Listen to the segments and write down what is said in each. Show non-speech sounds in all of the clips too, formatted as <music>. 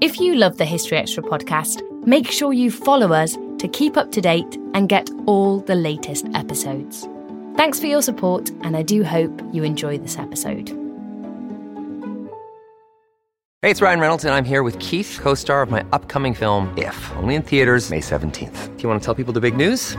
If you love the History Extra podcast, make sure you follow us to keep up to date and get all the latest episodes. Thanks for your support, and I do hope you enjoy this episode. Hey, it's Ryan Reynolds, and I'm here with Keith, co star of my upcoming film, If, only in theaters, May 17th. Do you want to tell people the big news?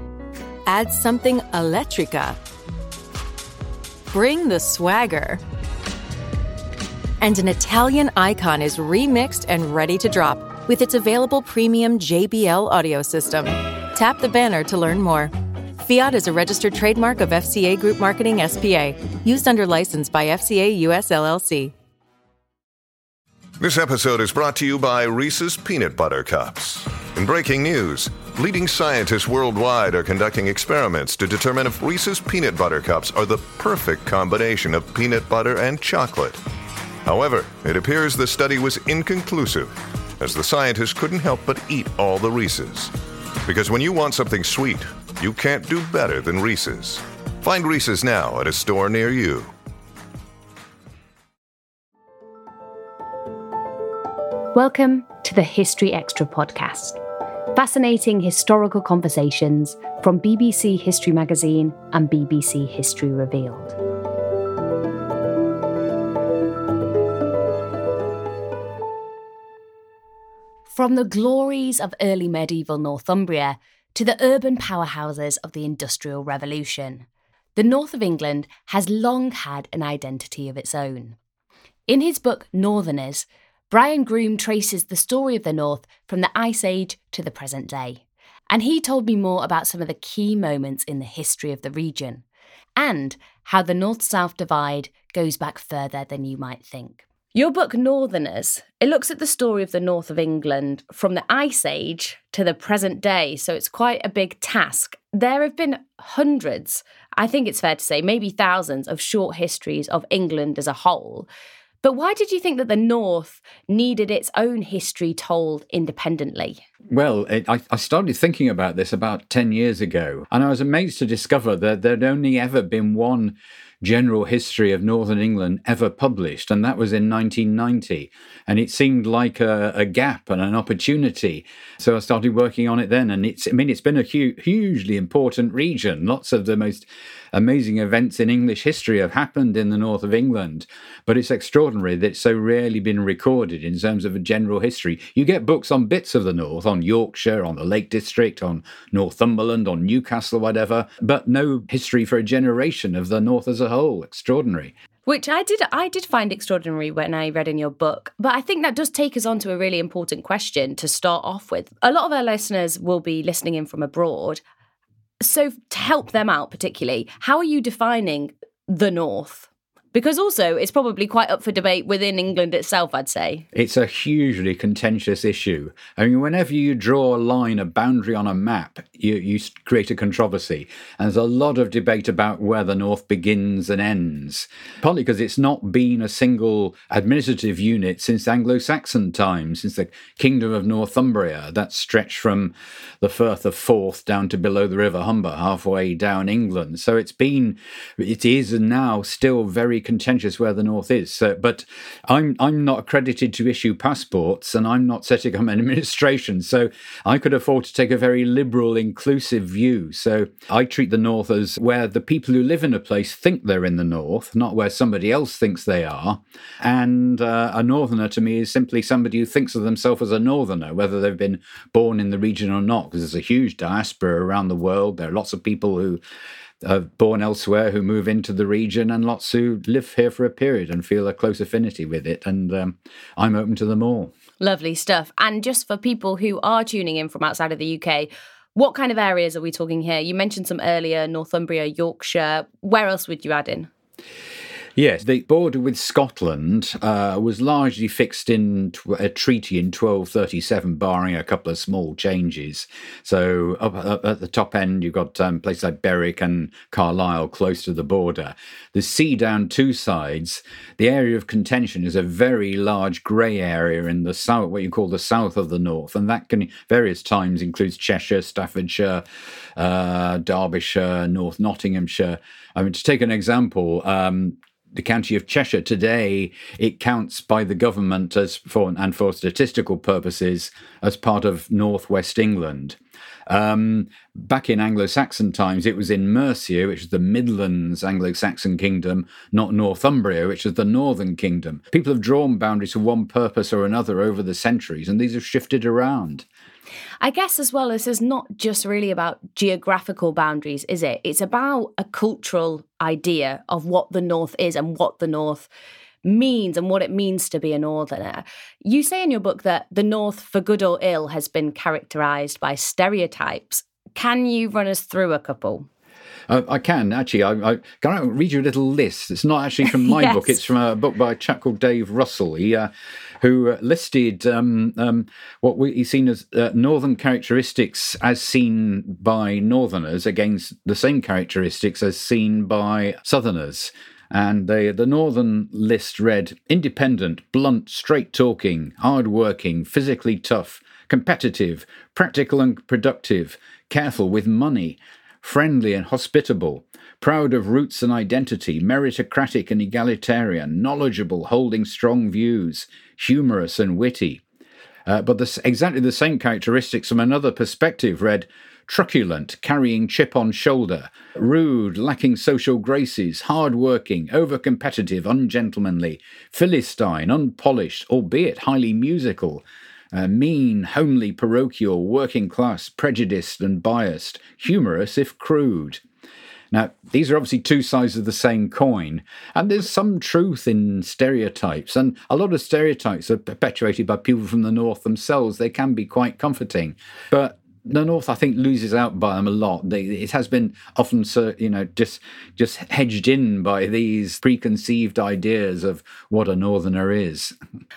add something electrica. Bring the swagger. And an Italian icon is remixed and ready to drop with its available premium JBL audio system. Tap the banner to learn more. Fiat is a registered trademark of FCA Group Marketing SPA, used under license by FCA US LLC. This episode is brought to you by Reese's Peanut Butter Cups. In breaking news, leading scientists worldwide are conducting experiments to determine if Reese's Peanut Butter Cups are the perfect combination of peanut butter and chocolate. However, it appears the study was inconclusive, as the scientists couldn't help but eat all the Reese's. Because when you want something sweet, you can't do better than Reese's. Find Reese's now at a store near you. Welcome to the History Extra podcast. Fascinating historical conversations from BBC History Magazine and BBC History Revealed. From the glories of early medieval Northumbria to the urban powerhouses of the Industrial Revolution, the north of England has long had an identity of its own. In his book Northerners, Brian Groom traces the story of the North from the Ice Age to the present day. And he told me more about some of the key moments in the history of the region and how the North South divide goes back further than you might think. Your book, Northerners, it looks at the story of the north of England from the Ice Age to the present day, so it's quite a big task. There have been hundreds, I think it's fair to say, maybe thousands of short histories of England as a whole. But why did you think that the North needed its own history told independently? Well, it, I, I, started thinking about this about 10 years ago, and I was amazed to discover that there'd only ever been one general history of Northern England ever published, and that was in 1990. And it seemed like a, a, gap and an opportunity. So I started working on it then. And it's, I mean, it's been a hu- hugely important region. Lots of the most amazing events in English history have happened in the north of England. But it's extraordinary that it's so rarely been recorded in terms of a general history. You get books on bits of the north, on Yorkshire, on the Lake District, on Northumberland, on Newcastle, whatever, but no history for a generation of the north as a whole. Extraordinary which I did I did find extraordinary when I read in your book. But I think that does take us on to a really important question to start off with. A lot of our listeners will be listening in from abroad. So to help them out particularly, how are you defining the North? Because also, it's probably quite up for debate within England itself, I'd say. It's a hugely contentious issue. I mean, whenever you draw a line, a boundary on a map, you, you create a controversy. And there's a lot of debate about where the North begins and ends, partly because it's not been a single administrative unit since Anglo Saxon times, since the Kingdom of Northumbria, that stretched from the Firth of Forth down to below the River Humber, halfway down England. So it's been, it is now still very contentious where the North is. So, but I'm I'm not accredited to issue passports, and I'm not setting up an <laughs> administration, so I could afford to take a very liberal, inclusive view. So I treat the North as where the people who live in a place think they're in the North, not where somebody else thinks they are. And uh, a Northerner to me is simply somebody who thinks of themselves as a Northerner, whether they've been born in the region or not, because there's a huge diaspora around the world. There are lots of people who uh, born elsewhere who move into the region and lots who live here for a period and feel a close affinity with it. And um, I'm open to them all. Lovely stuff. And just for people who are tuning in from outside of the UK, what kind of areas are we talking here? You mentioned some earlier Northumbria, Yorkshire. Where else would you add in? Yes, the border with Scotland uh, was largely fixed in a treaty in 1237, barring a couple of small changes. So, up, up at the top end, you've got um, places like Berwick and Carlisle close to the border. The sea down two sides, the area of contention is a very large grey area in the south, what you call the south of the north, and that can various times includes Cheshire, Staffordshire, uh, Derbyshire, North Nottinghamshire. I mean, to take an example, um, the county of Cheshire today, it counts by the government as for and for statistical purposes as part of northwest England. Um, back in Anglo-Saxon times, it was in Mercia, which is the Midlands Anglo-Saxon kingdom, not Northumbria, which is the northern kingdom. People have drawn boundaries for one purpose or another over the centuries, and these have shifted around. I guess as well, this is not just really about geographical boundaries, is it? It's about a cultural idea of what the North is and what the North means and what it means to be a northerner. You say in your book that the North, for good or ill, has been characterized by stereotypes. Can you run us through a couple? Uh, I can actually. I, I, can I read you a little list. It's not actually from <laughs> my yes. book. It's from a book by a chap called Dave Russell. He uh, who listed um, um, what he's seen as uh, northern characteristics as seen by northerners against the same characteristics as seen by southerners. And they, the northern list read independent, blunt, straight talking, hard working, physically tough, competitive, practical and productive, careful with money, friendly and hospitable, proud of roots and identity, meritocratic and egalitarian, knowledgeable, holding strong views, humorous and witty. Uh, but exactly the same characteristics from another perspective read truculent, carrying chip on shoulder, rude, lacking social graces, hard working, over competitive, ungentlemanly, philistine, unpolished, albeit highly musical, uh, mean, homely, parochial, working class, prejudiced and biased, humorous if crude. Now, these are obviously two sides of the same coin, and there's some truth in stereotypes, and a lot of stereotypes are perpetuated by people from the North themselves. They can be quite comforting. But the North, I think, loses out by them a lot. They, it has been often, you know, just just hedged in by these preconceived ideas of what a Northerner is.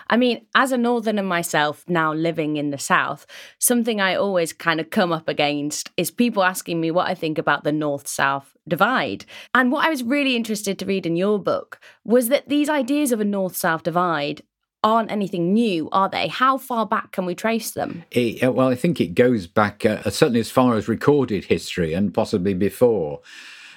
I mean, as a Northerner myself, now living in the South, something I always kind of come up against is people asking me what I think about the North-South divide. And what I was really interested to read in your book was that these ideas of a North-South divide aren't anything new, are they? How far back can we trace them? It, well, I think it goes back uh, certainly as far as recorded history and possibly before.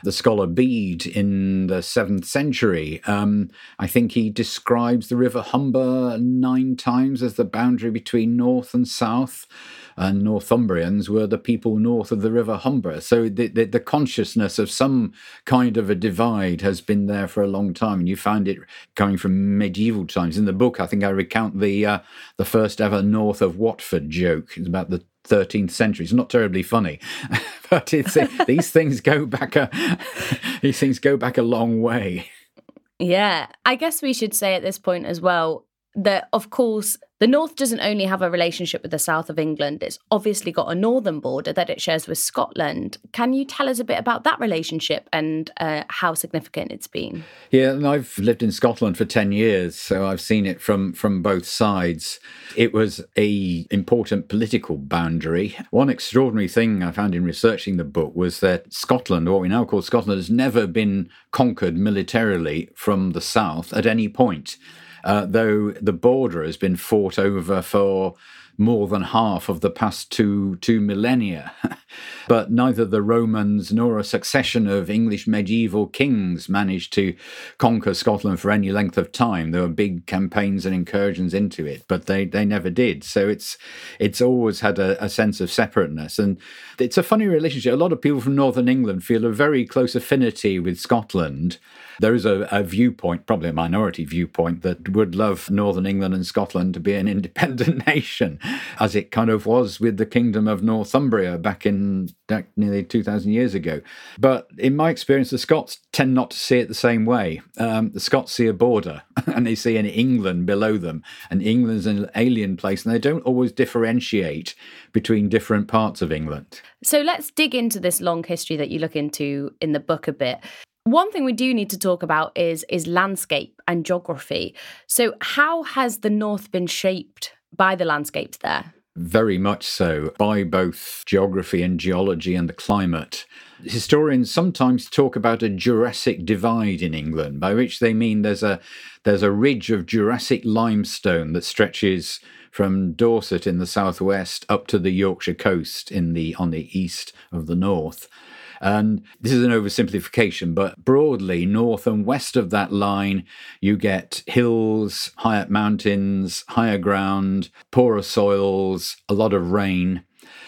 The scholar Bede in the seventh century, um, I think he describes the River Humber nine times as the boundary between north and south and Northumbrians were the people north of the River Humber. So the, the, the, consciousness of some kind of a divide has been there for a long time, and you find it coming from medieval times. In the book, I think I recount the uh, the first ever north of Watford joke. It's about the 13th century. It's not terribly funny, <laughs> but it's <laughs> these things go back a <laughs> these things go back a long way. Yeah, I guess we should say at this point as well that, of course, the North doesn't only have a relationship with the south of England, it's obviously got a northern border that it shares with Scotland. Can you tell us a bit about that relationship and uh, how significant it's been? Yeah, and I've lived in Scotland for 10 years, so I've seen it from, from both sides. It was a important political boundary. One extraordinary thing I found in researching the book was that Scotland, what we now call Scotland, has never been conquered militarily from the south at any point uh, though the border has been fought over for more than half of the past two two millennia. <laughs> but neither the Romans nor a succession of English medieval kings managed to conquer Scotland for any length of time. There were big campaigns and incursions into it, but they, they never did. So it's it's always had a, a sense of separateness. And it's a funny relationship. A lot of people from Northern England feel a very close affinity with Scotland there is a, a, viewpoint, probably a minority viewpoint, that would love Northern England and Scotland to be an <laughs> independent nation, as it kind of was with the Kingdom of Northumbria back in back nearly 2,000 years ago. But in my experience, the Scots tend not to see it the same way. Um, the Scots see a border <laughs> and they see an England below them, and England's an alien place, and they don't always differentiate between different parts of England. So let's dig into this long history that you look into in the book a bit. One thing we do need to talk about is is landscape and geography. So how has the north been shaped by the landscapes there? Very much so, by both geography and geology and the climate. Historians sometimes talk about a Jurassic divide in England, by which they mean there's a there's a ridge of Jurassic limestone that stretches from Dorset in the southwest up to the Yorkshire coast in the on the east of the north. And this is an oversimplification, but broadly, north and west of that line, you get hills, high mountains, higher ground, poorer soils, a lot of rain.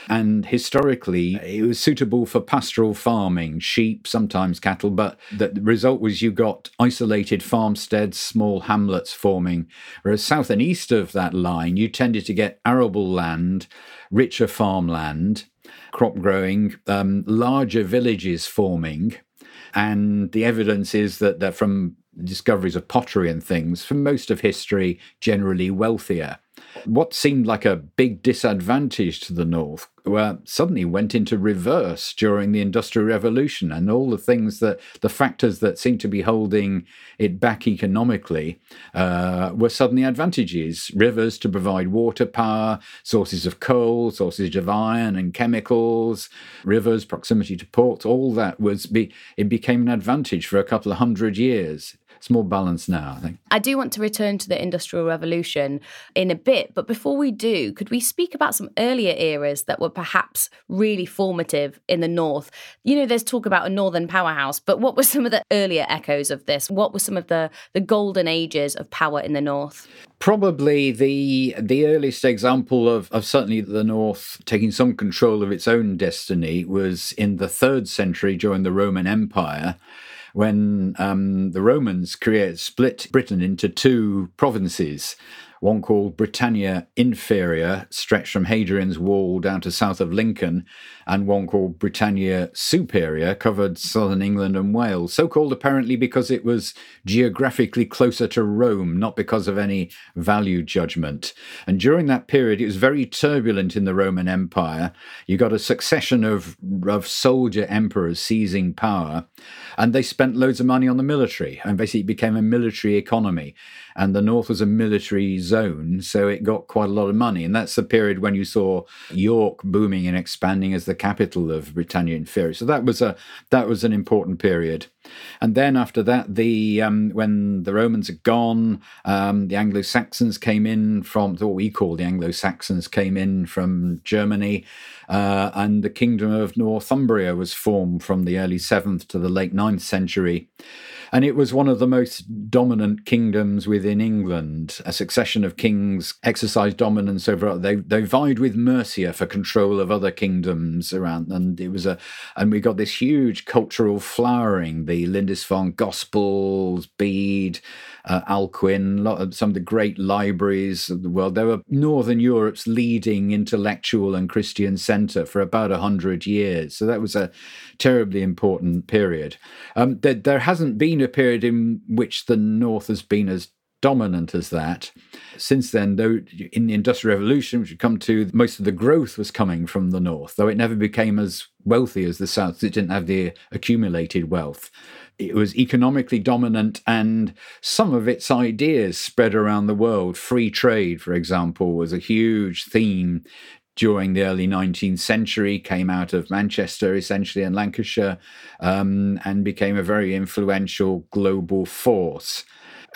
And historically, it was suitable for pastoral farming, sheep, sometimes cattle, but the result was you got isolated farmsteads, small hamlets forming. Whereas south and east of that line, you tended to get arable land, richer farmland, crop growing, um, larger villages forming. And the evidence is that they're from discoveries of pottery and things, for most of history, generally wealthier. What seemed like a big disadvantage to the North well, suddenly went into reverse during the Industrial Revolution, and all the things that the factors that seemed to be holding it back economically uh, were suddenly advantages. Rivers to provide water power, sources of coal, sources of iron and chemicals, rivers, proximity to ports, all that was be, it became an advantage for a couple of hundred years it's more balanced now, I think. I do want to return to the Industrial Revolution in a bit, but before we do, could we speak about some earlier eras that were perhaps really formative in the North? You know, there's talk about a Northern powerhouse, but what were some of the earlier echoes of this? What were some of the, the golden ages of power in the North? Probably the the earliest example of, of certainly the North taking some control of its own destiny was in the third century during the Roman Empire when um, the Romans create, split Britain into two provinces one called Britannia Inferior, stretched from Hadrian's Wall down to south of Lincoln, and one called Britannia Superior, covered southern England and Wales. So called apparently because it was geographically closer to Rome, not because of any value judgment. And during that period, it was very turbulent in the Roman Empire. You got a succession of, of soldier emperors seizing power, and they spent loads of money on the military, and basically it became a military economy and the north was a military zone, so it got quite a lot of money. And that's the period when you saw York booming and expanding as the capital of Britannia Inferior. So that was a that was an important period. And then after that, the um, when the Romans are gone, um, the Anglo Saxons came in from what we call the Anglo Saxons came in from Germany, uh, and the Kingdom of Northumbria was formed from the early seventh to the late 9th century and it was one of the most dominant kingdoms within England. A succession of kings exercised dominance over. They they vied with Mercia for control of other kingdoms around, and it was a. And we got this huge cultural flowering. The Lindisfarne Gospels, Bede, uh, Alcuin, of, some of the great libraries of the world. They were Northern Europe's leading intellectual and Christian centre for about hundred years. So that was a terribly important period. Um, there, there hasn't been a period in which the North has been as dominant as that. Since then, though, in the Industrial Revolution, which we come to, most of the growth was coming from the North, though it never became as wealthy as the South. It didn't have the accumulated wealth. It was economically dominant, and some of its ideas spread around the world. Free trade, for example, was a huge theme during the early 19th century, came out of Manchester essentially and Lancashire, um, and became a very influential global force.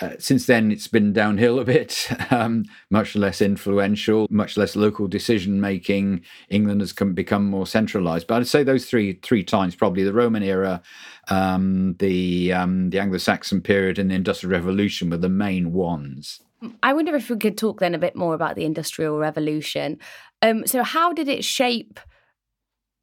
Uh, since then, it's been downhill a bit, <laughs> um, much less influential, much less local decision making. England has come, become more centralized. But I'd say those three three times probably the Roman era, um, the um, the Anglo-Saxon period, and the Industrial Revolution were the main ones. I wonder if we could talk then a bit more about the Industrial Revolution. Um, so, how did it shape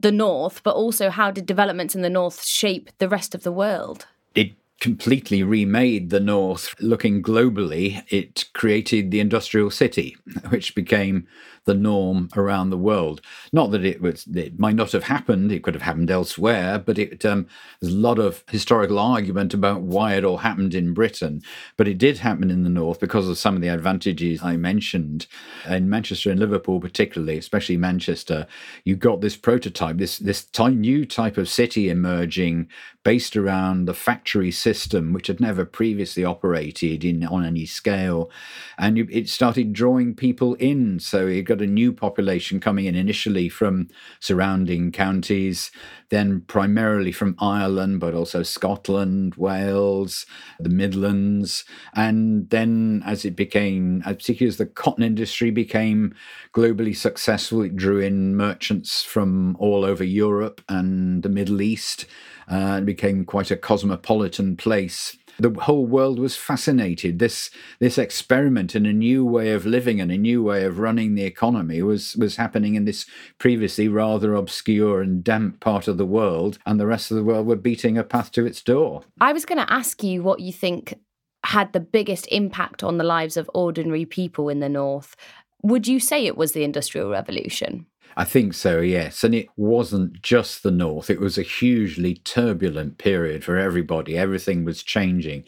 the North, but also how did developments in the North shape the rest of the world? It completely remade the North. Looking globally, it created the industrial city, <laughs> which became the norm around the world. Not that it was it might not have happened; it could have happened elsewhere. But it um, there's a lot of historical argument about why it all happened in Britain. But it did happen in the north because of some of the advantages I mentioned in Manchester and Liverpool, particularly, especially Manchester. You got this prototype, this this new type of city emerging based around the factory system, which had never previously operated in on any scale, and it started drawing people in. So you got a new population coming in initially from surrounding counties, then primarily from Ireland, but also Scotland, Wales, the Midlands, and then as it became, particularly as the cotton industry became globally successful, it drew in merchants from all over Europe and the Middle East uh, it became quite a cosmopolitan place. The whole world was fascinated. This this experiment in a new way of living and a new way of running the economy was was happening in this previously rather obscure and damp part of the world, and the rest of the world were beating a path to its door. I was going to ask you what you think had the biggest impact on the lives of ordinary people in the north. Would you say it was the Industrial Revolution? I think so, yes. And it wasn't just the North, it was a hugely turbulent period for everybody. Everything was changing.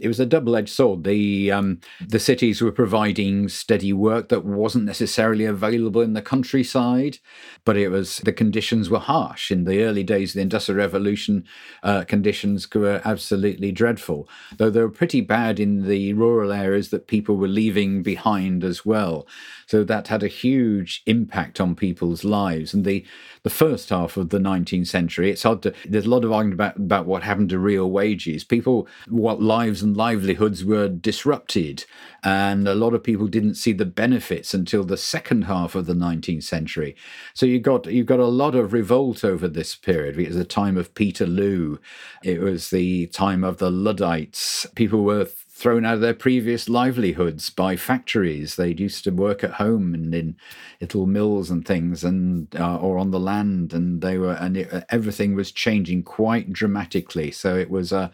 It was a double edged sword. The, um, the cities were providing steady work that wasn't necessarily available in the countryside, but it was the conditions were harsh. In the early days of the Industrial Revolution, uh, conditions were absolutely dreadful, though they were pretty bad in the rural areas that people were leaving behind as well. So that had a huge impact on people's lives. And the, the first half of the 19th century, it's hard to, there's a lot of argument about, about what happened to real wages. People, what lives and livelihoods were disrupted. And a lot of people didn't see the benefits until the second half of the 19th century. So you got, you've got a lot of revolt over this period. It was the time of Peterloo. It was the time of the Luddites. People were thrown out of their previous livelihoods by factories. they'd used to work at home and in little mills and things, and uh, or on the land, and they were, and it, everything was changing quite dramatically. So it was a,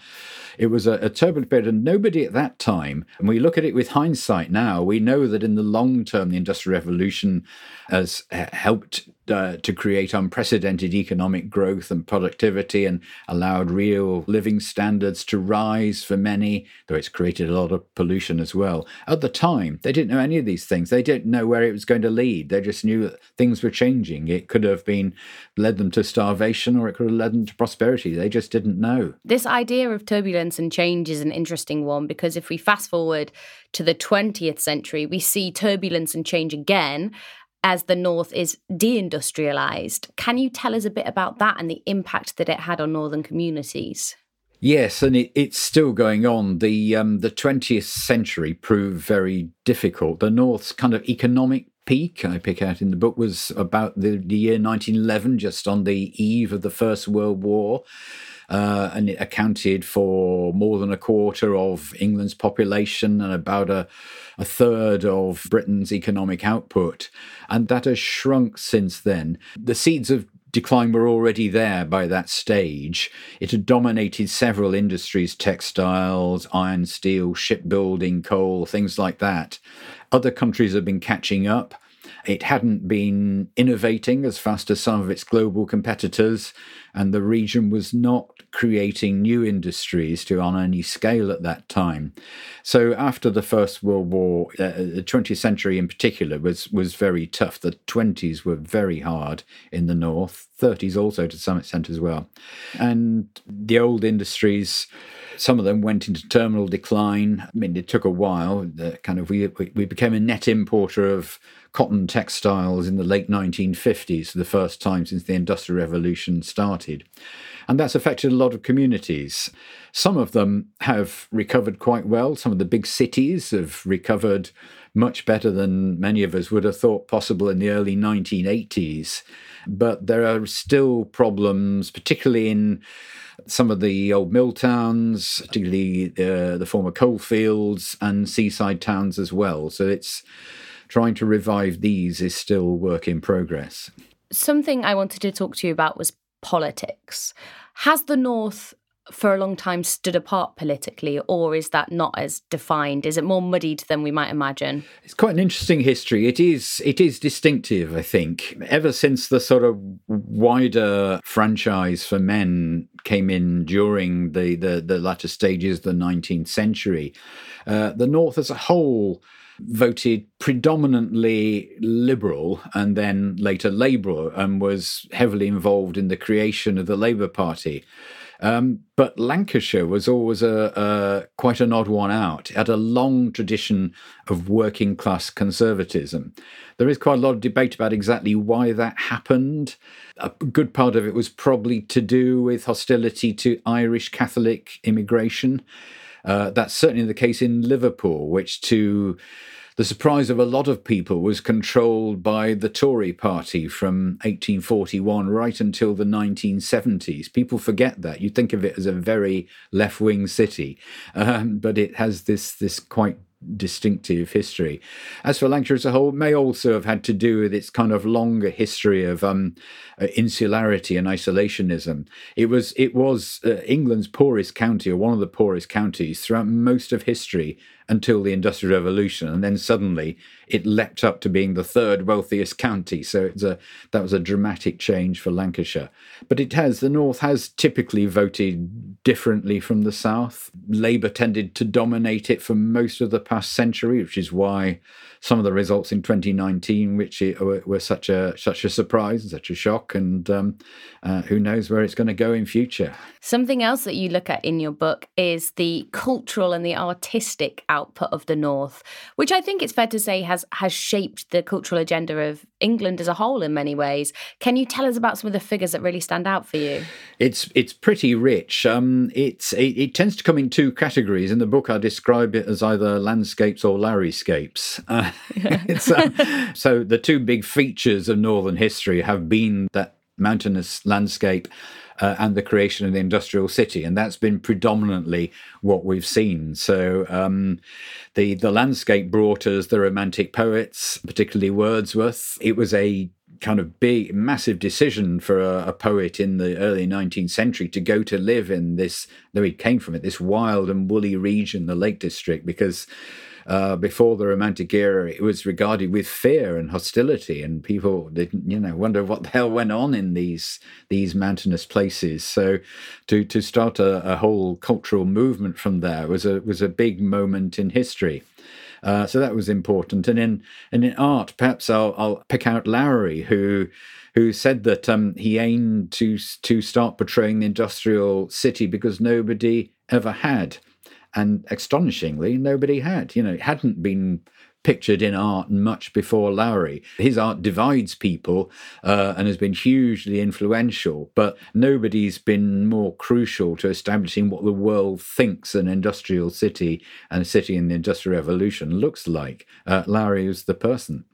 it was a, a turbulent period, and nobody at that time. And we look at it with hindsight now. We know that in the long term, the Industrial Revolution has helped uh, to create unprecedented economic growth and productivity and allowed real living standards to rise for many, though it's created a lot of pollution as well. At the time, they didn't know any of these things. They didn't know where it was going to lead. They just knew that things were changing. It could have been led them to starvation or it could have led them to prosperity. They just didn't know. This idea of turbulence and change is an interesting one because if we fast forward to the 20th century, we see turbulence and change again as the North is deindustrialized. Can you tell us a bit about that and the impact that it had on Northern communities? Yes, and it, it's still going on. The um, the 20th century proved very difficult. The North's kind of economic peak, I pick out in the book, was about the, the year 1911, just on the eve of the First World War uh, and it accounted for more than a quarter of England's population and about a, a third of Britain's economic output. And that has shrunk since then. The seeds of decline were already there by that stage. It had dominated several industries textiles, iron, steel, shipbuilding, coal, things like that. Other countries have been catching up. It hadn't been innovating as fast as some of its global competitors, and the region was not creating new industries to on any scale at that time. So after the First World War, uh, the 20th century in particular was was very tough. The 20s were very hard in the north, 30s also to some extent as well, and the old industries. Some of them went into terminal decline. I mean, it took a while. The kind of we we became a net importer of cotton textiles in the late 1950s, for the first time since the Industrial Revolution started. And that's affected a lot of communities. Some of them have recovered quite well. Some of the big cities have recovered much better than many of us would have thought possible in the early 1980s. But there are still problems, particularly in some of the old mill towns, particularly uh, the former coal fields and seaside towns as well. So it's trying to revive these is still work in progress. Something I wanted to talk to you about was politics. Has the North for a long time stood apart politically, or is that not as defined? Is it more muddied than we might imagine? It's quite an interesting history. It is it is distinctive, I think. Ever since the sort of wider franchise for men came in during the the, the latter stages of the 19th century, uh, the North as a whole voted predominantly liberal and then later Labour and was heavily involved in the creation of the Labour Party. Um, but Lancashire was always a, a, quite an odd one out. It had a long tradition of working class conservatism. There is quite a lot of debate about exactly why that happened. A good part of it was probably to do with hostility to Irish Catholic immigration. Uh, that's certainly the case in Liverpool, which to the surprise of a lot of people was controlled by the Tory party from 1841 right until the 1970s. People forget that. You think of it as a very left wing city, um, but it has this, this quite distinctive history. As for Lancashire as a whole, it may also have had to do with its kind of longer history of um, uh, insularity and isolationism. It was it was uh, England's poorest county, or one of the poorest counties, throughout most of history until the Industrial Revolution, and then suddenly it leapt up to being the third wealthiest county. So it's a that was a dramatic change for Lancashire. But it has the North has typically voted differently from the South. Labour tended to dominate it for most of the past century, which is why some of the results in 2019, which were, such a such a surprise, such a shock, and um, uh, who knows where it's going to go in future. Something else that you look at in your book is the cultural and the artistic output of the North, which I think it's fair to say has has shaped the cultural agenda of England as a whole in many ways. Can you tell us about some of the figures that really stand out for you? It's it's pretty rich. Um, it's it, it tends to come in two categories. In the book, I describe it as either landscapes or Lowryscapes. Uh, <laughs> <laughs> uh, so the two big features of Northern history have been that mountainous landscape uh, and the creation of the industrial city, and that's been predominantly what we've seen. So um, the the landscape brought us the Romantic poets, particularly Wordsworth. It was a kind of big, massive decision for a, a, poet in the early 19th century to go to live in this, though he came from it, this wild and woolly region, the Lake District, because uh, before the Romantic era, it was regarded with fear and hostility, and people didn't, you know, wonder what the hell went on in these these mountainous places. So, to to start a, a whole cultural movement from there was a was a big moment in history. Uh, so that was important. And in and in art, perhaps I'll, I'll pick out Lowry, who who said that um, he aimed to to start portraying the industrial city because nobody ever had. And astonishingly, nobody had. You know, it hadn't been pictured in art much before Lowry. His art divides people uh, and has been hugely influential, but nobody's been more crucial to establishing what the world thinks an industrial city and a city in the Industrial Revolution looks like. Uh, Lowry was the person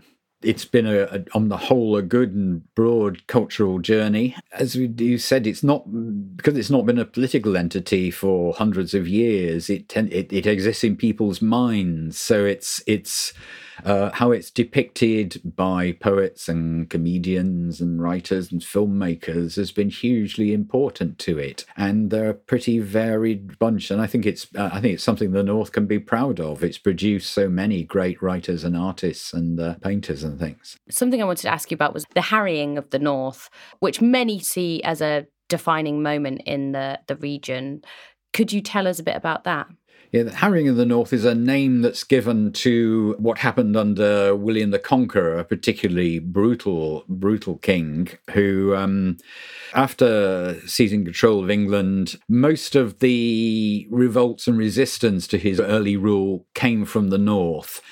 it's been a, a, on the whole a good and broad cultural journey. As you said it's not because it's not been a political entity for hundreds of years it it, it exists in people's minds. So it's it's uh, how it's depicted by poets and comedians and writers and filmmakers has been hugely important to it, and they're a pretty varied bunch. And I think it's uh, I think it's something the North can be proud of. It's produced so many great writers and artists and uh, painters and things. Something I wanted to ask you about was the harrying of the North, which many see as a defining moment in the the region. Could you tell us a bit about that? Yeah, Harrying of the North is a name that's given to what happened under William the Conqueror, a particularly brutal, brutal king who, um, after seizing control of England, most of the revolts and resistance to his early rule came from the north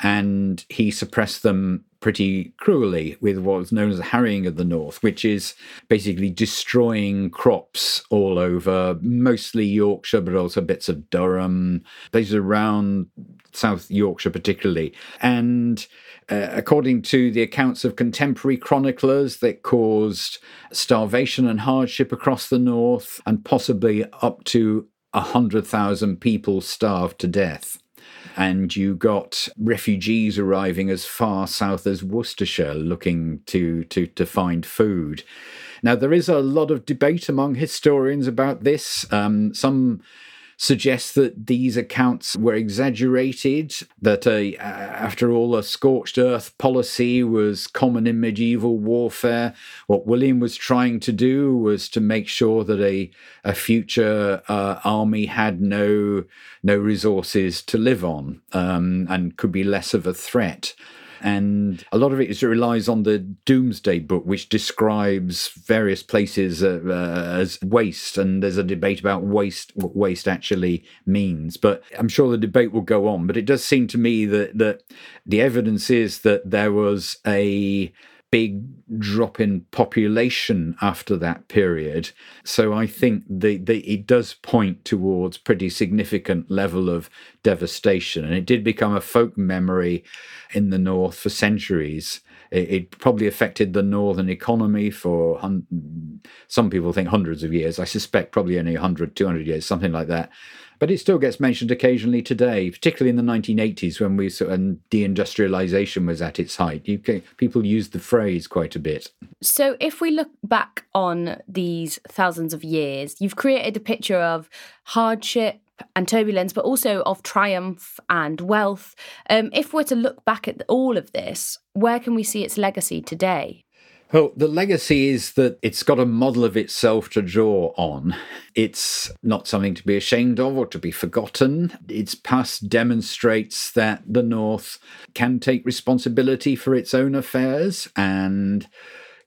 and he suppressed them pretty cruelly with what was known as the harrying of the north, which is basically destroying crops all over, mostly Yorkshire, but also bits of Durham, places around South Yorkshire particularly. And uh, according to the accounts of contemporary chroniclers, that caused starvation and hardship across the north, and possibly up to 100,000 people starved to death and you got refugees arriving as far south as Worcestershire looking to, to, to find food. Now, there is a lot of debate among historians about this. Um, some suggests that these accounts were exaggerated, that uh, after all, a scorched earth policy was common in medieval warfare. What William was trying to do was to make sure that a, a future uh, army had no, no resources to live on um, and could be less of a threat. And a lot of it is, relies on the Domesday Book, which describes various places uh, uh, as waste, and there's a debate about waste, what waste actually means. But I'm sure the debate will go on. But it does seem to me that that the evidence is that there was a big drop in population after that period. So I think the, the, it does point towards pretty significant level of devastation. And it did become a folk memory in the north for centuries. It, it probably affected the northern economy for hun- some people think hundreds of years. I suspect probably only 100, 200 years, something like that but it still gets mentioned occasionally today, particularly in the 1980s when we and deindustrialization was at its height. You, people used the phrase quite a bit. So, if we look back on these thousands of years, you've created a picture of hardship and turbulence, but also of triumph and wealth. Um, if we're to look back at all of this, where can we see its legacy today? Well, the legacy is that it's got a model of itself to draw on. It's not something to be ashamed of or to be forgotten. Its past demonstrates that the North can take responsibility for its own affairs and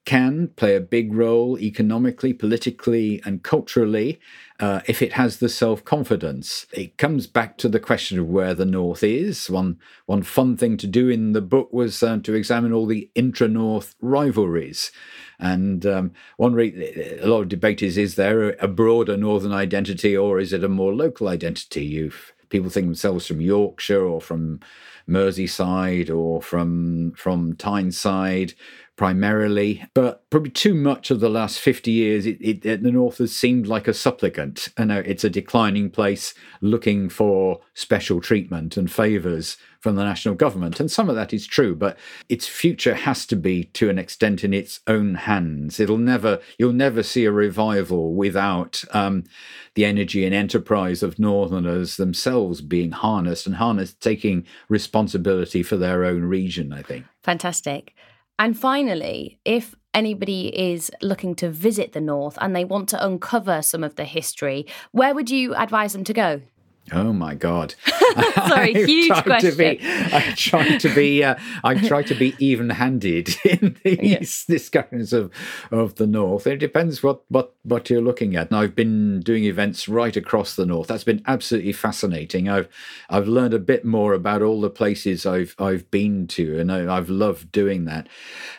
can play a big role economically, politically, and culturally uh, if it has the self confidence. It comes back to the question of where the North is. One, one fun thing to do in the book was uh, to examine all the intra North rivalries. And um, one re- a lot of debate is is there a broader Northern identity or is it a more local identity? You've, people think themselves from Yorkshire or from Merseyside or from from Tyneside primarily, but probably too much of the last 50 years, it, it, the North has seemed like a supplicant. I know it's a declining place looking for special treatment and favours from the national government. And some of that is true, but its future has to be, to an extent, in its own hands. It'll never, you'll never see a revival without um, the energy and enterprise of Northerners themselves being harnessed and harnessed, taking responsibility for their own region, I think. Fantastic. And finally, if anybody is looking to visit the North and they want to uncover some of the history, where would you advise them to go? Oh my God! <laughs> Sorry, <laughs> huge question. To be, I try to be. Uh, I try to be <laughs> even-handed in these discussions of of the north. It depends what what what you're looking at. And I've been doing events right across the north. That's been absolutely fascinating. I've I've learned a bit more about all the places I've I've been to, and I, have loved doing that.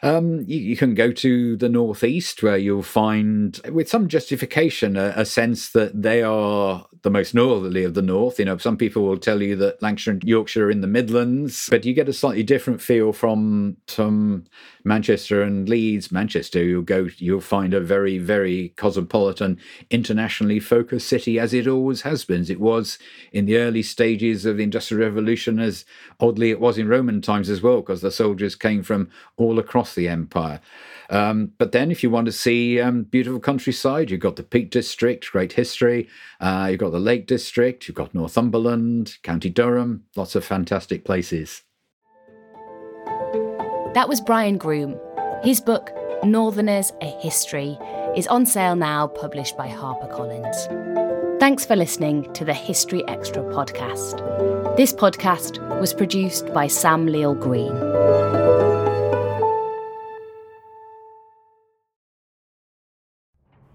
Um, you, you, can go to the northeast where you'll find, with some justification, a, a sense that they are the most northerly of the north. You know, some people will tell you that Lancashire and Yorkshire are in the Midlands, but you get a slightly different feel from some Manchester and Leeds. Manchester, you'll go, you'll find a very, very cosmopolitan, internationally focused city, as it always has been. It was in the early stages of the Industrial Revolution, as oddly it was in Roman times as well, because the soldiers came from all across the empire. Um, but then, if you want to see um, beautiful countryside, you've got the Peak District, great history. Uh, you've got the Lake District, you've got Northumberland, County Durham, lots of fantastic places. That was Brian Groom. His book, Northerners A History, is on sale now, published by HarperCollins. Thanks for listening to the History Extra podcast. This podcast was produced by Sam Leal Green.